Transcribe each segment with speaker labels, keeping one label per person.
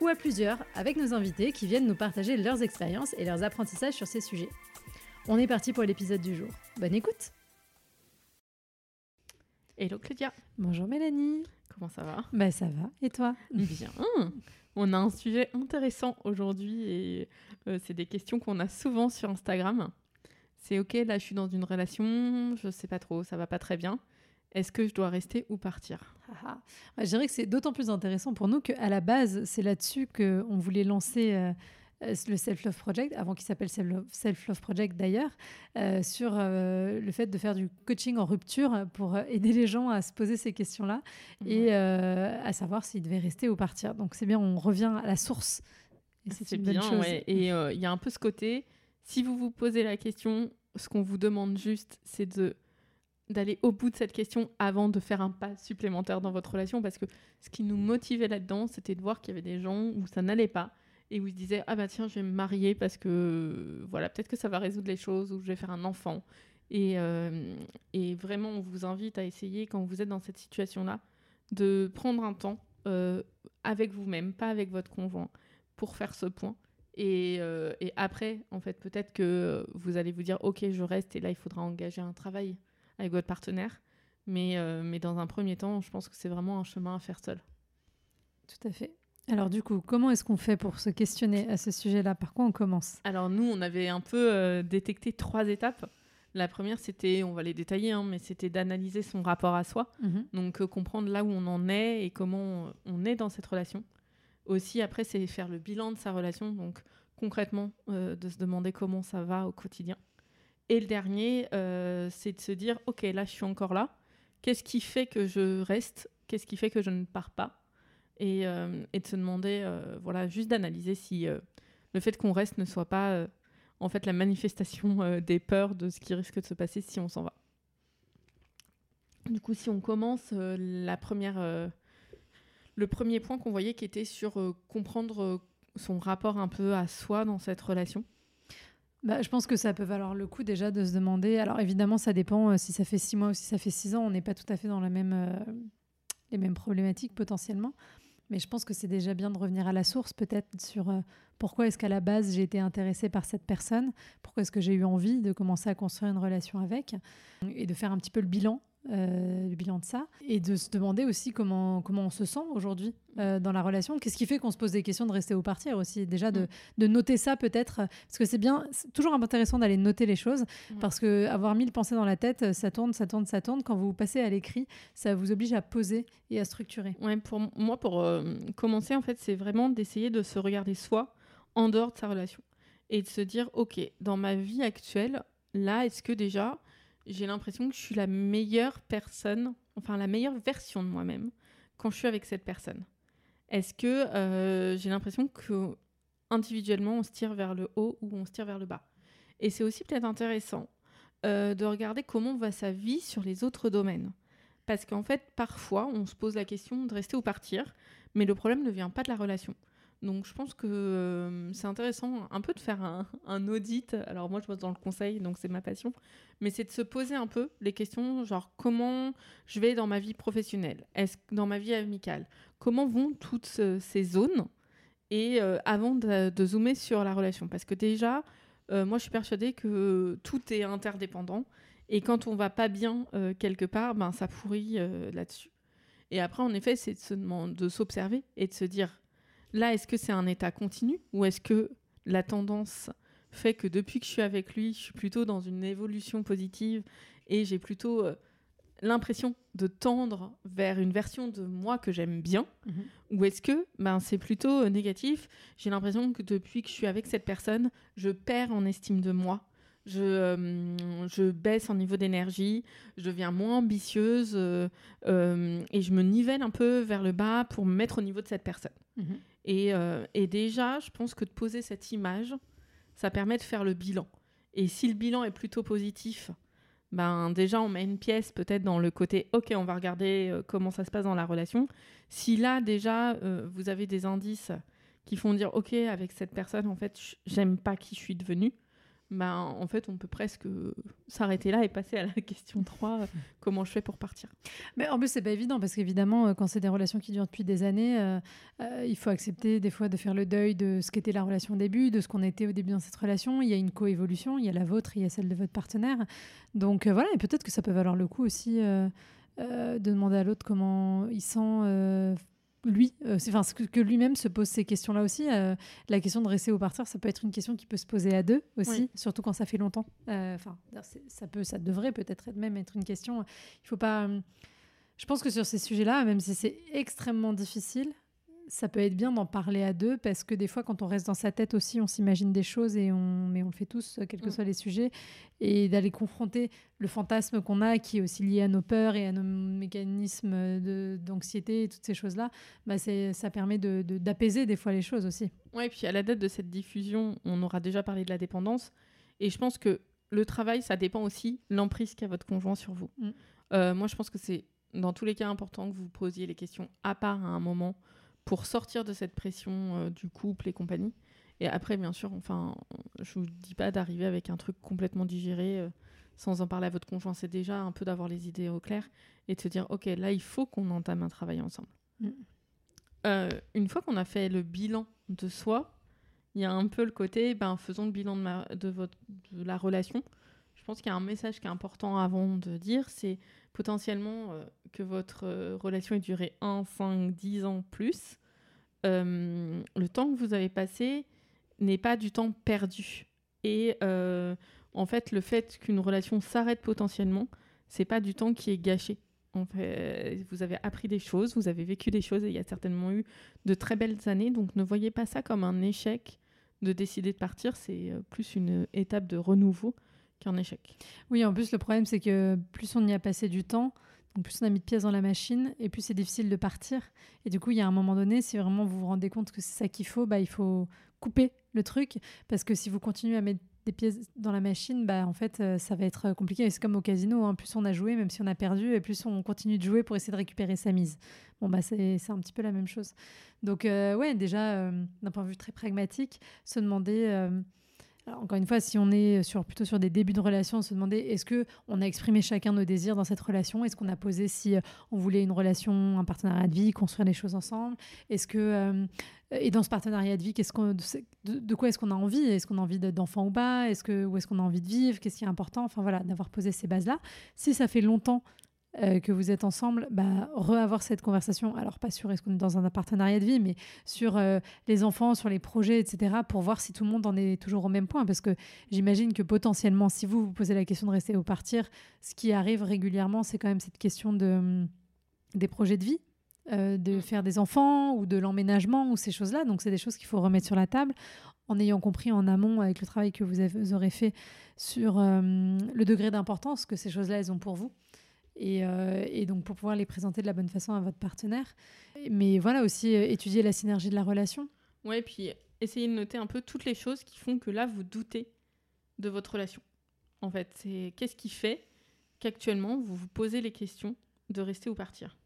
Speaker 1: ou à plusieurs avec nos invités qui viennent nous partager leurs expériences et leurs apprentissages sur ces sujets. On est parti pour l'épisode du jour. Bonne écoute
Speaker 2: Hello Claudia
Speaker 1: Bonjour Mélanie
Speaker 2: Comment ça va?
Speaker 1: Bah ça va, et toi?
Speaker 2: Bien On a un sujet intéressant aujourd'hui et euh, c'est des questions qu'on a souvent sur Instagram. C'est ok, là je suis dans une relation, je sais pas trop, ça va pas très bien. Est-ce que je dois rester ou partir?
Speaker 1: Ah, ah. Je dirais que c'est d'autant plus intéressant pour nous qu'à la base, c'est là-dessus qu'on voulait lancer euh, euh, le Self Love Project, avant qu'il s'appelle Self Love Project d'ailleurs, euh, sur le fait de faire du coaching en rupture pour aider les gens à se poser ces questions-là et à savoir s'ils devaient rester ou partir. Donc c'est bien, on revient à la source.
Speaker 2: Et c'est bien, chose. Et il y a un peu ce côté, si vous vous posez la question, ce qu'on vous demande juste, c'est de d'aller au bout de cette question avant de faire un pas supplémentaire dans votre relation parce que ce qui nous motivait là-dedans, c'était de voir qu'il y avait des gens où ça n'allait pas et où ils se disaient ah bah tiens je vais me marier parce que voilà peut-être que ça va résoudre les choses ou je vais faire un enfant. Et, euh, vraiment on vous invite à essayer quand vous êtes dans cette situation là de prendre un temps euh, avec vous-même pas avec votre conjoint pour faire ce point. Et, euh, et après en fait peut-être que vous allez vous dire ok je reste et là il faudra engager un travail avec votre partenaire. Mais, euh, mais dans un premier temps, je pense que c'est vraiment un chemin à faire seul.
Speaker 1: Tout à fait. Alors du coup, comment est-ce qu'on fait pour se questionner à ce sujet-là? Par quoi on commence?
Speaker 2: Alors nous, on avait un peu euh, détecté trois étapes. La première, c'était, on va les détailler, hein, mais c'était d'analyser son rapport à soi. Mhm. Donc euh, comprendre là où on en est et comment on est dans cette relation. Aussi, après, c'est faire le bilan de sa relation. Donc concrètement, de se demander comment ça va au quotidien. Et le dernier, euh, c'est de se dire, ok, là, je suis encore là. Qu'est-ce qui fait que je reste? Qu'est-ce qui fait que je ne pars pas? Et, euh, et, de se demander, euh, voilà, juste d'analyser si le fait qu'on reste ne soit pas, en fait, la manifestation des peurs de ce qui risque de se passer si on s'en va. Du coup, si on commence, la première, le premier point qu'on voyait qui était sur comprendre son rapport un peu à soi dans cette relation.
Speaker 1: Bah, je pense que ça peut valoir le coup déjà de se demander. Alors évidemment, ça dépend euh, si ça fait six mois ou si ça fait six ans. On n'est pas tout à fait dans euh, les mêmes problématiques potentiellement. Mais je pense que c'est déjà bien de revenir à la source peut-être sur euh, pourquoi est-ce qu'à la base j'ai été intéressée par cette personne, pourquoi est-ce que j'ai eu envie de commencer à construire une relation avec? Et de faire un petit peu le bilan euh, le bilan de ça, et de se demander aussi comment, comment on se sent aujourd'hui euh, dans la relation. Qu'est-ce qui fait qu'on se pose des questions de rester ou partir aussi Déjà, de, mm. de noter ça peut-être, parce que c'est bien, c'est toujours intéressant d'aller noter les choses, mm. parce que avoir mille pensées dans la tête, ça tourne, ça tourne, ça tourne. Quand vous passez à l'écrit, ça vous oblige à poser et à structurer.
Speaker 2: Ouais, pour moi, pour euh, commencer, en fait, c'est vraiment d'essayer de se regarder soi en dehors de sa relation et de se dire, ok, dans ma vie actuelle, là, est-ce que déjà j'ai l'impression que je suis la meilleure personne, enfin la meilleure version de moi-même quand je suis avec cette personne. Est-ce que euh, j'ai l'impression que individuellement on se tire vers le haut ou on se tire vers le bas? Et c'est aussi peut-être intéressant euh, de regarder comment va sa vie sur les autres domaines. Parce qu'en fait, parfois, on se pose la question de rester ou partir, mais le problème ne vient pas de la relation. Donc je pense que euh, c'est intéressant un peu de faire un, audit. Alors moi je bosse dans le conseil, donc c'est ma passion. Mais c'est de se poser un peu les questions, genre comment je vais dans ma vie professionnelle, est-ce dans ma vie amicale, comment vont toutes ces zones? Et euh, avant de, zoomer sur la relation. Parce que déjà, euh, moi je suis persuadée que tout est interdépendant et quand on va pas bien quelque part, ben ça pourrit là-dessus. Et après en effet c'est de s'observer et de se dire Là, est-ce que c'est un état continu ou est-ce que la tendance fait que depuis que je suis avec lui, je suis plutôt dans une évolution positive et j'ai plutôt euh, l'impression de tendre vers une version de moi que j'aime bien mhm. Ou est-ce que ben, c'est plutôt euh, négatif? J'ai l'impression que depuis que je suis avec cette personne, je perds en estime de moi. Je, euh, je baisse en niveau d'énergie, je deviens moins ambitieuse et je me nivelle un peu vers le bas pour me mettre au niveau de cette personne. Mhm. Et, euh, et déjà, je pense que de poser cette image, ça permet de faire le bilan. Et si le bilan est plutôt positif, ben déjà on met une pièce peut-être dans le côté ok on va regarder euh, comment ça se passe dans la relation. Si là déjà euh, vous avez des indices qui font dire ok avec cette personne en fait j'aime pas qui je suis devenue, ben en fait on peut presque s'arrêter là et passer à la question 3 euh, comment je fais pour partir.
Speaker 1: Mais en plus, c'est pas évident parce qu'évidemment, euh, quand c'est des relations qui durent depuis des années, euh, euh, il faut accepter des fois de faire le deuil de ce qu'était la relation au début, de ce qu'on était au début dans cette relation. Il y a une coévolution, il y a la vôtre, il y a celle de votre partenaire. Donc euh, voilà, et peut-être que ça peut valoir le coup aussi euh, euh, de demander à l'autre comment il sent. Euh, lui, euh, c'est- enfin, que, lui-même se pose ces questions-là aussi. Euh, la question de rester ou partir, ça peut être une question qui peut se poser à deux aussi,
Speaker 2: Oui.
Speaker 1: surtout quand ça fait longtemps. Euh, Enfin, ça peut, ça devrait peut-être être même être une question. Il faut pas. euh, je pense que sur ces sujets-là, même si c'est extrêmement difficile, ça peut être bien d'en parler à deux parce que des fois, quand on reste dans sa tête aussi, on s'imagine des choses et on, mais on le fait tous, euh, quels que
Speaker 2: Mm.
Speaker 1: soient les sujets, et d'aller confronter le fantasme qu'on a, qui est aussi lié à nos peurs et à nos mécanismes de- d'anxiété et toutes ces choses-là, bah ça permet de, de- d'apaiser des fois les choses aussi.
Speaker 2: Ouais, et puis à la date de cette diffusion, on aura déjà parlé de la dépendance. Et je pense que le travail, ça dépend aussi l'emprise qu'a votre conjoint sur vous.
Speaker 1: Mm.
Speaker 2: Euh, moi, je pense que c'est dans tous les cas important que vous posiez les questions à part à un moment pour sortir de cette pression euh, du couple et compagnie. Et après, bien sûr, enfin, je vous dis pas d'arriver avec un truc complètement digéré euh, sans en parler à votre conjoint. C'est déjà un peu d'avoir les idées au clair et de se dire, ok, là, il faut qu'on entame un travail ensemble.
Speaker 1: Mm.
Speaker 2: Euh, une fois qu'on a fait le bilan de soi, il y a un peu le côté, ben, faisons le bilan de, ma- de, votre, de la relation. Je pense qu'il y a un message qui est important avant de dire, c'est potentiellement euh, que votre euh, relation ait duré 1, 5, 10 ans plus. Euh, le temps que vous avez passé n'est pas du temps perdu. Et en fait, le fait qu'une relation s'arrête potentiellement, c'est pas du temps qui est gâché. En fait, vous avez appris des choses, vous avez vécu des choses et il y a certainement eu de très belles années. Donc ne voyez pas ça comme un échec de décider de partir. C'est plus une étape de renouveau qu'un échec.
Speaker 1: Oui, en plus, le problème, c'est que plus on y a passé du temps, plus on a mis de pièces dans la machine, et plus c'est difficile de partir. Et du coup, il y a un moment donné, si vraiment vous vous rendez compte que c'est ça qu'il faut, bah, il faut couper le truc, parce que si vous continuez à mettre des pièces dans la machine, bah, en fait, euh, ça va être compliqué. Et c'est comme au casino, hein, plus on a joué, même si on a perdu, et plus on continue de jouer pour essayer de récupérer sa mise. Bon, bah, c'est un petit peu la même chose. Donc, euh, ouais, déjà, euh, d'un point de vue très pragmatique, se demander... encore une fois, si on est plutôt sur des débuts de relation, se demander est-ce que on a exprimé chacun nos désirs dans cette relation? Est-ce qu'on a posé si euh, on voulait une relation, un partenariat de vie, construire les choses ensemble? Est-ce que euh, et dans ce partenariat de vie, qu'est-ce qu'on, de, quoi est-ce qu'on a envie? Est-ce qu'on a envie de- d'enfants ou pas? Est-ce que où est-ce qu'on a envie de vivre? Qu'est-ce qui est important? Enfin voilà, d'avoir posé ces bases-là. Si ça fait longtemps euh, que vous êtes ensemble, bah, re-avoir cette conversation. Alors, pas sur est-ce qu'on est dans un partenariat de vie, mais sur euh, les enfants, sur les projets, etc., pour voir si tout le monde en est toujours au même point. Parce que j'imagine que potentiellement, si vous vous posez la question de rester ou partir, ce qui arrive régulièrement, c'est quand même cette question de, hum, des projets de vie. euh, de faire des enfants ou de l'emménagement ou ces choses-là. Donc, c'est des choses qu'il faut remettre sur la table en ayant compris en amont avec le travail que vous, avez- vous aurez fait sur le degré d'importance que ces choses-là, elles ont pour vous. Et, euh, et donc pour pouvoir les présenter de la bonne façon à votre partenaire. Mais voilà aussi euh, étudier la synergie de la relation.
Speaker 2: Ouais, puis essayez de noter un peu toutes les choses qui font que là, vous doutez de votre relation. En fait, c'est qu'est-ce qui fait qu'actuellement, vous vous posez les questions de rester ou partir?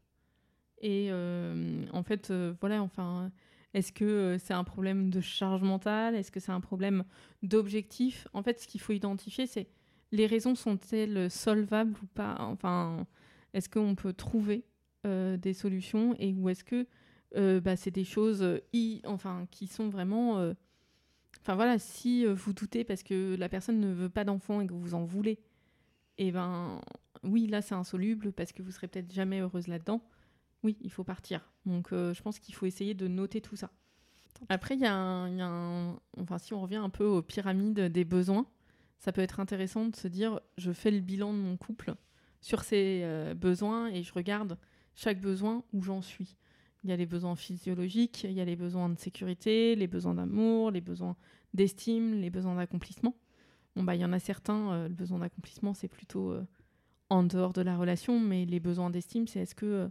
Speaker 2: Et euh, en fait, voilà, enfin, est-ce que c'est un problème de charge mentale? Est-ce que c'est un problème d'objectif? En fait, ce qu'il faut identifier, c'est les raisons sont-elles solvables ou pas? Enfin, est-ce qu'on peut trouver euh, des solutions? Et ou est-ce que euh, bah, c'est des choses euh, i- enfin, qui sont vraiment. Enfin voilà, si vous doutez parce que la personne ne veut pas d'enfant et que vous en voulez, et ben oui, là c'est insoluble parce que vous serez peut-être jamais heureuse là-dedans. Oui, il faut partir. Donc je pense qu'il faut essayer de noter tout ça. Après, il y a un. il y a un- Enfin, si on revient un peu aux pyramides des besoins, ça peut être intéressant de se dire je fais le bilan de mon couple sur ces euh, besoins et je regarde chaque besoin où j'en suis. Il y a les besoins physiologiques, il y a les besoins de sécurité, les besoins d'amour, les besoins d'estime, les besoins d'accomplissement. Bon, bah, il y en a certains, euh, le besoin d'accomplissement, c'est plutôt euh, en dehors de la relation, mais les besoins d'estime, c'est est-ce que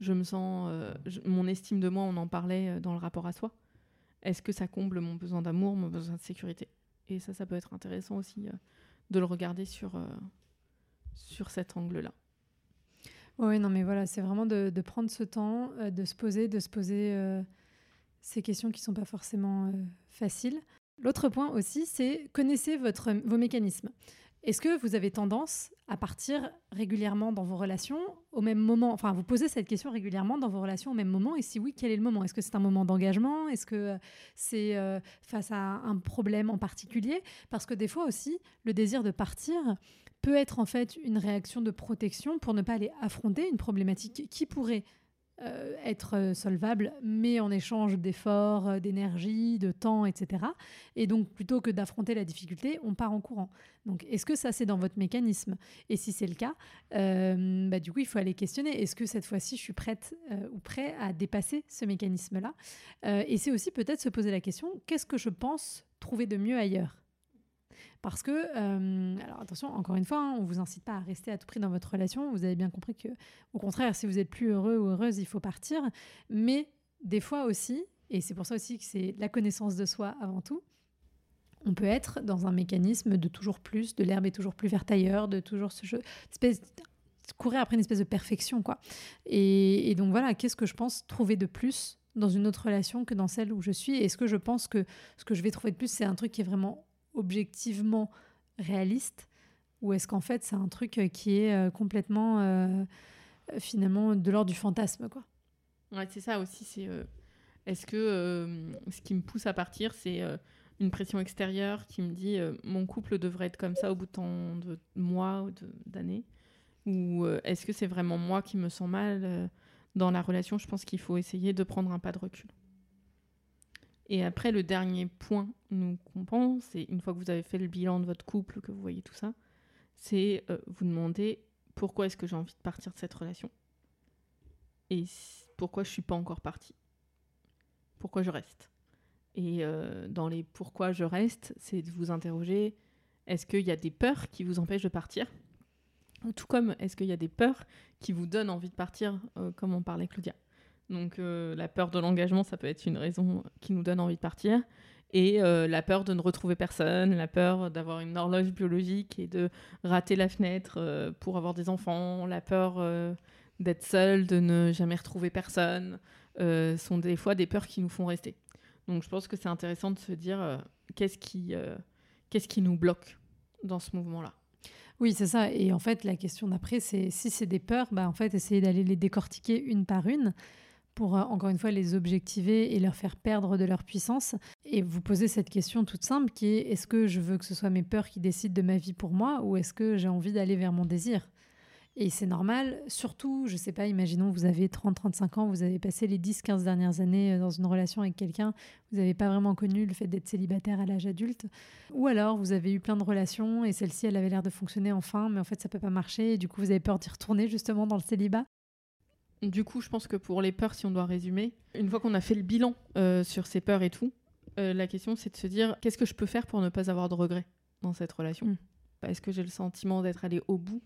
Speaker 2: je me sens, mon estime de moi, on en parlait dans le rapport à soi. Est-ce que ça comble mon besoin d'amour, mon besoin de sécurité? Et ça, ça peut être intéressant aussi euh, de le regarder sur, euh, sur cet angle-là.
Speaker 1: Oui, non, mais voilà, c'est vraiment de, prendre ce temps, euh, de se poser, de se poser ces questions qui ne sont pas forcément faciles. L'autre point aussi, c'est connaissez votre, vos mécanismes. Est-ce que vous avez tendance à partir régulièrement dans vos relations au même moment? Enfin, vous posez cette question régulièrement dans vos relations au même moment Et si oui, quel est le moment? Est-ce que c'est un moment d'engagement? Est-ce que c'est euh, face à un problème en particulier? Parce que des fois aussi, le désir de partir peut être en fait une réaction de protection pour ne pas aller affronter une problématique qui pourrait euh, être solvable, mais en échange d'efforts, euh, d'énergie, de temps, etc. Et donc, plutôt que d'affronter la difficulté, on part en courant. Donc, est-ce que ça, c'est dans votre mécanisme? Et si c'est le cas, euh, bah, du coup, il faut aller questionner. Est-ce que cette fois-ci, je suis prête ou prêt à dépasser ce mécanisme-là? Et c'est aussi peut-être se poser la question, qu'est-ce que je pense trouver de mieux ailleurs? Parce que, euh, alors attention, encore une fois, hein, on vous incite pas à rester à tout prix dans votre relation. Vous avez bien compris que, au contraire, si vous êtes plus heureux ou heureuse, il faut partir. Mais des fois aussi, et c'est pour ça aussi que c'est la connaissance de soi avant tout, on peut être dans un mécanisme de toujours plus, de l'herbe est toujours plus verte ailleurs, de toujours ce jeu, espèce, courir après une espèce de perfection, quoi. Et, et donc voilà, qu'est-ce que je pense trouver de plus dans une autre relation que dans celle où je suis? Est-ce que je pense que ce que je vais trouver de plus, c'est un truc qui est vraiment objectivement réaliste ou est-ce qu'en fait c'est un truc euh, qui est euh, complètement euh, finalement de l'ordre du fantasme quoi?
Speaker 2: Ouais, c'est ça aussi. C'est est-ce que ce qui me pousse à partir, c'est une pression extérieure qui me dit mon couple devrait être comme ça au bout de de mois ou d'années, ou est-ce que c'est vraiment moi qui me sens mal dans la relation? Je pense qu'il faut essayer de prendre un pas de recul. Et après, le dernier point nous pense, c'est une fois que vous avez fait le bilan de votre couple, que vous voyez tout ça, c'est euh, vous demander pourquoi est-ce que j'ai envie de partir de cette relation et pourquoi je suis pas encore partie. Pourquoi je reste. Et euh, dans les pourquoi je reste, c'est de vous interroger est-ce qu'il y a des peurs qui vous empêchent de partir? Tout comme est-ce qu'il y a des peurs qui vous donnent envie de partir, euh, comme on parlait Claudia? Donc euh, la peur de l'engagement, ça peut être une raison qui nous donne envie de partir. Et euh, la peur de ne retrouver personne, la peur d'avoir une horloge biologique et de rater la fenêtre euh, pour avoir des enfants, la peur d'être seul, de ne jamais retrouver personne, sont des fois des peurs qui nous font rester. Donc je pense que c'est intéressant de se dire qu'est-ce qui, qui nous bloque dans ce mouvement-là.
Speaker 1: Oui, c'est ça. Et en fait, la question d'après, c'est si c'est des peurs, bah, en fait, essayer d'aller les décortiquer une par une pour, euh, encore une fois, les objectiver et leur faire perdre de leur puissance. Et vous posez cette question toute simple qui est est-ce que je veux que ce soit mes peurs qui décident de ma vie pour moi ou est-ce que j'ai envie d'aller vers mon désir? Et c'est normal, surtout, je sais pas, imaginons vous avez 30-35 ans, vous avez passé les 10-15 dernières années euh, dans une relation avec quelqu'un, vous n'avez pas vraiment connu le fait d'être célibataire à l'âge adulte, ou alors vous avez eu plein de relations et celle-ci, elle avait l'air de fonctionner enfin, mais en fait ça peut pas marcher, et du coup vous avez peur d'y retourner justement dans le célibat.
Speaker 2: Du coup, je pense que pour les peurs, si on doit résumer, une fois qu'on a fait le bilan euh, sur ces peurs et tout, euh, la question c'est de se dire qu'est-ce que je peux faire pour ne pas avoir de regrets dans cette relation
Speaker 1: Mm.
Speaker 2: Est-ce que j'ai le sentiment d'être allé au bout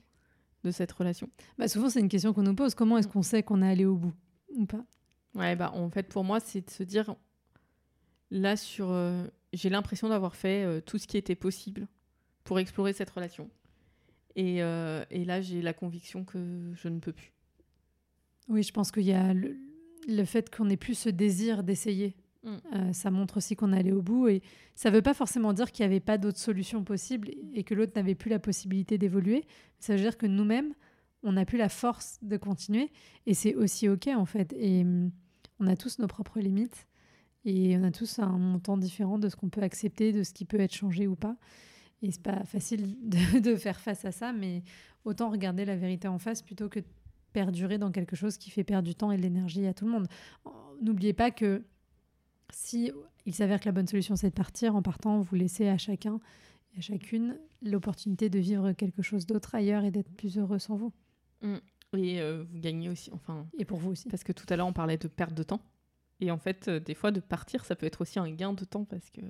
Speaker 2: de cette relation?
Speaker 1: Bah, souvent c'est une question qu'on nous pose, comment est-ce qu'on sait qu'on est allé au bout? Ou pas?
Speaker 2: Ouais, bah en fait pour moi c'est de se dire là sur euh, j'ai l'impression d'avoir fait tout ce qui était possible pour explorer cette relation. Et, et là j'ai la conviction que je ne peux plus.
Speaker 1: Oui, je pense qu'il y a le, le fait qu'on n'ait plus ce désir d'essayer.
Speaker 2: Mm.
Speaker 1: Euh, ça montre aussi qu'on est allé au bout. Et ça ne veut pas forcément dire qu'il n'y avait pas d'autres solutions possibles et que l'autre n'avait plus la possibilité d'évoluer. Ça veut dire que nous-mêmes, on n'a plus la force de continuer. Et c'est aussi OK, en fait. Et hum, on a tous nos propres limites. Et on a tous un montant différent de ce qu'on peut accepter, de ce qui peut être changé ou pas. Et c'est pas facile de, de faire face à ça, mais autant regarder la vérité en face plutôt que perdurer dans quelque chose qui fait perdre du temps et de l'énergie à tout le monde. N'oubliez pas que si il s'avère que la bonne solution c'est de partir, en partant, vous laissez à chacun et à chacune l'opportunité de vivre quelque chose d'autre ailleurs et d'être plus heureux sans vous.
Speaker 2: Et euh, vous gagnez aussi, enfin,
Speaker 1: Et pour vous aussi.
Speaker 2: parce que tout à l'heure on parlait de perte de temps. Et en fait, euh, des fois, de partir, ça peut être aussi un gain de temps parce que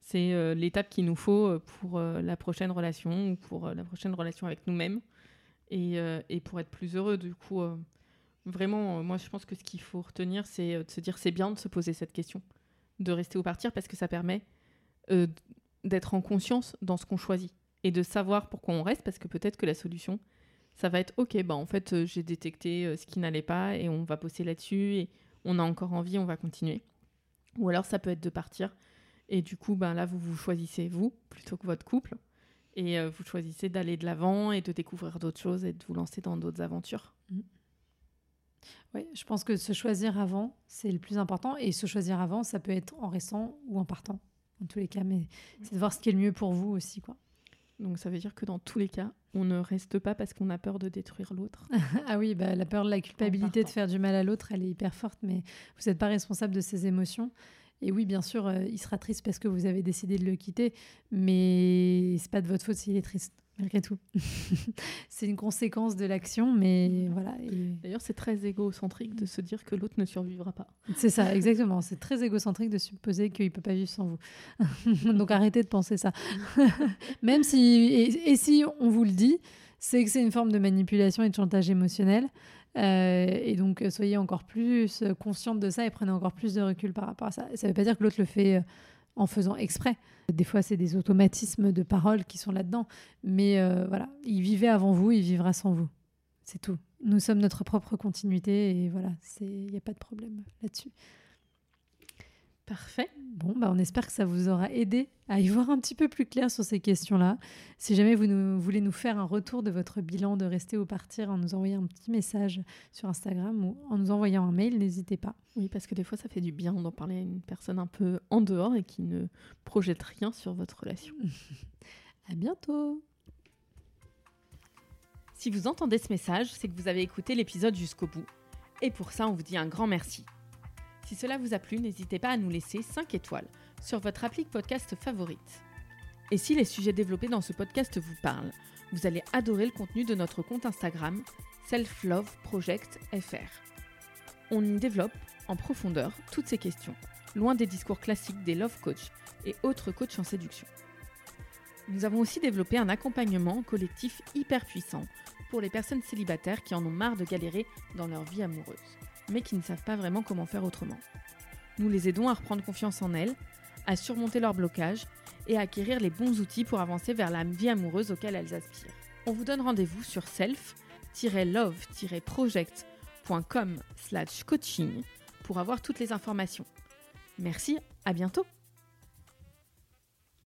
Speaker 2: c'est euh, l'étape qu'il nous faut pour la prochaine relation ou pour la prochaine relation avec nous-mêmes et, euh, et pour être plus heureux. Du coup, euh, Vraiment, euh, moi je pense que ce qu'il faut retenir, c'est de se dire c'est bien de se poser cette question, de rester ou partir, parce que ça permet d'être en conscience dans ce qu'on choisit et de savoir pourquoi on reste, parce que peut-être que la solution, ça va être ok, bah en fait j'ai détecté ce qui n'allait pas et on va bosser là-dessus et on a encore envie, on va continuer. Ou alors ça peut être de partir et du coup, ben là vous vous choisissez vous plutôt que votre couple et vous choisissez d'aller de l'avant et de découvrir d'autres choses et de vous lancer dans d'autres aventures.
Speaker 1: Mmh. Oui, je pense que se choisir avant, c'est le plus important. Et se choisir avant, ça peut être en restant ou en partant, en tous les cas. Mais c'est de voir ce qui est le mieux pour vous aussi. quoi.
Speaker 2: Donc ça veut dire que dans tous les cas, on ne reste pas parce qu'on a peur de détruire l'autre.
Speaker 1: ah oui, bah, la peur de la culpabilité de faire du mal à l'autre, elle est hyper forte, mais vous n'êtes pas responsable de ses émotions. Et oui, bien sûr, euh, il sera triste parce que vous avez décidé de le quitter, mais c'est pas de votre faute s'il est triste malgré tout. c'est une conséquence de l'action, mais voilà.
Speaker 2: D'ailleurs, c'est très égocentrique de se dire que l'autre ne survivra pas.
Speaker 1: C'est ça, exactement. C'est très égocentrique de supposer qu'il ne peut pas vivre sans vous. Donc arrêtez de penser ça. Même si, et, si on vous le dit, c'est que c'est une forme de manipulation et de chantage émotionnel. Euh, et donc, soyez encore plus consciente de ça et prenez encore plus de recul par rapport à ça. Ça ne veut pas dire que l'autre le fait euh, en faisant exprès. Des fois, c'est des automatismes de parole qui sont là-dedans. Mais euh, voilà, il vivait avant vous, il vivra sans vous. C'est tout. Nous sommes notre propre continuité et voilà, il n'y a pas de problème là-dessus.
Speaker 2: Parfait.
Speaker 1: Bon, bah on espère que ça vous aura aidé à y voir un petit peu plus clair sur ces questions-là. Si jamais vous voulez nous faire un retour de votre bilan de rester ou partir en nous envoyant un petit message sur Instagram ou en nous envoyant un mail, n'hésitez pas.
Speaker 2: Oui, parce que des fois, ça fait du bien d'en parler à une personne un peu en dehors et qui ne projette rien sur votre relation.
Speaker 1: à bientôt.
Speaker 2: Si vous entendez ce message, c'est que vous avez écouté l'épisode jusqu'au bout. Et pour ça, on vous dit un grand merci. Si cela vous a plu, n'hésitez pas à nous laisser 5 étoiles sur votre appli podcast favorite. Et si les sujets développés dans ce podcast vous parlent, vous allez adorer le contenu de notre compte Instagram Self Love Project FR. On y développe en profondeur toutes ces questions, loin des discours classiques des love coach et autres coachs en séduction. Nous avons aussi développé un accompagnement collectif hyper puissant pour les personnes célibataires qui en ont marre de galérer dans leur vie amoureuse mais qui ne savent pas vraiment comment faire autrement. Nous les aidons à reprendre confiance en elles, à surmonter leurs blocages et à acquérir les bons outils pour avancer vers la vie amoureuse auquel elles aspirent. On vous donne rendez-vous sur self-love-project.com slash coaching pour avoir toutes les informations. Merci, à bientôt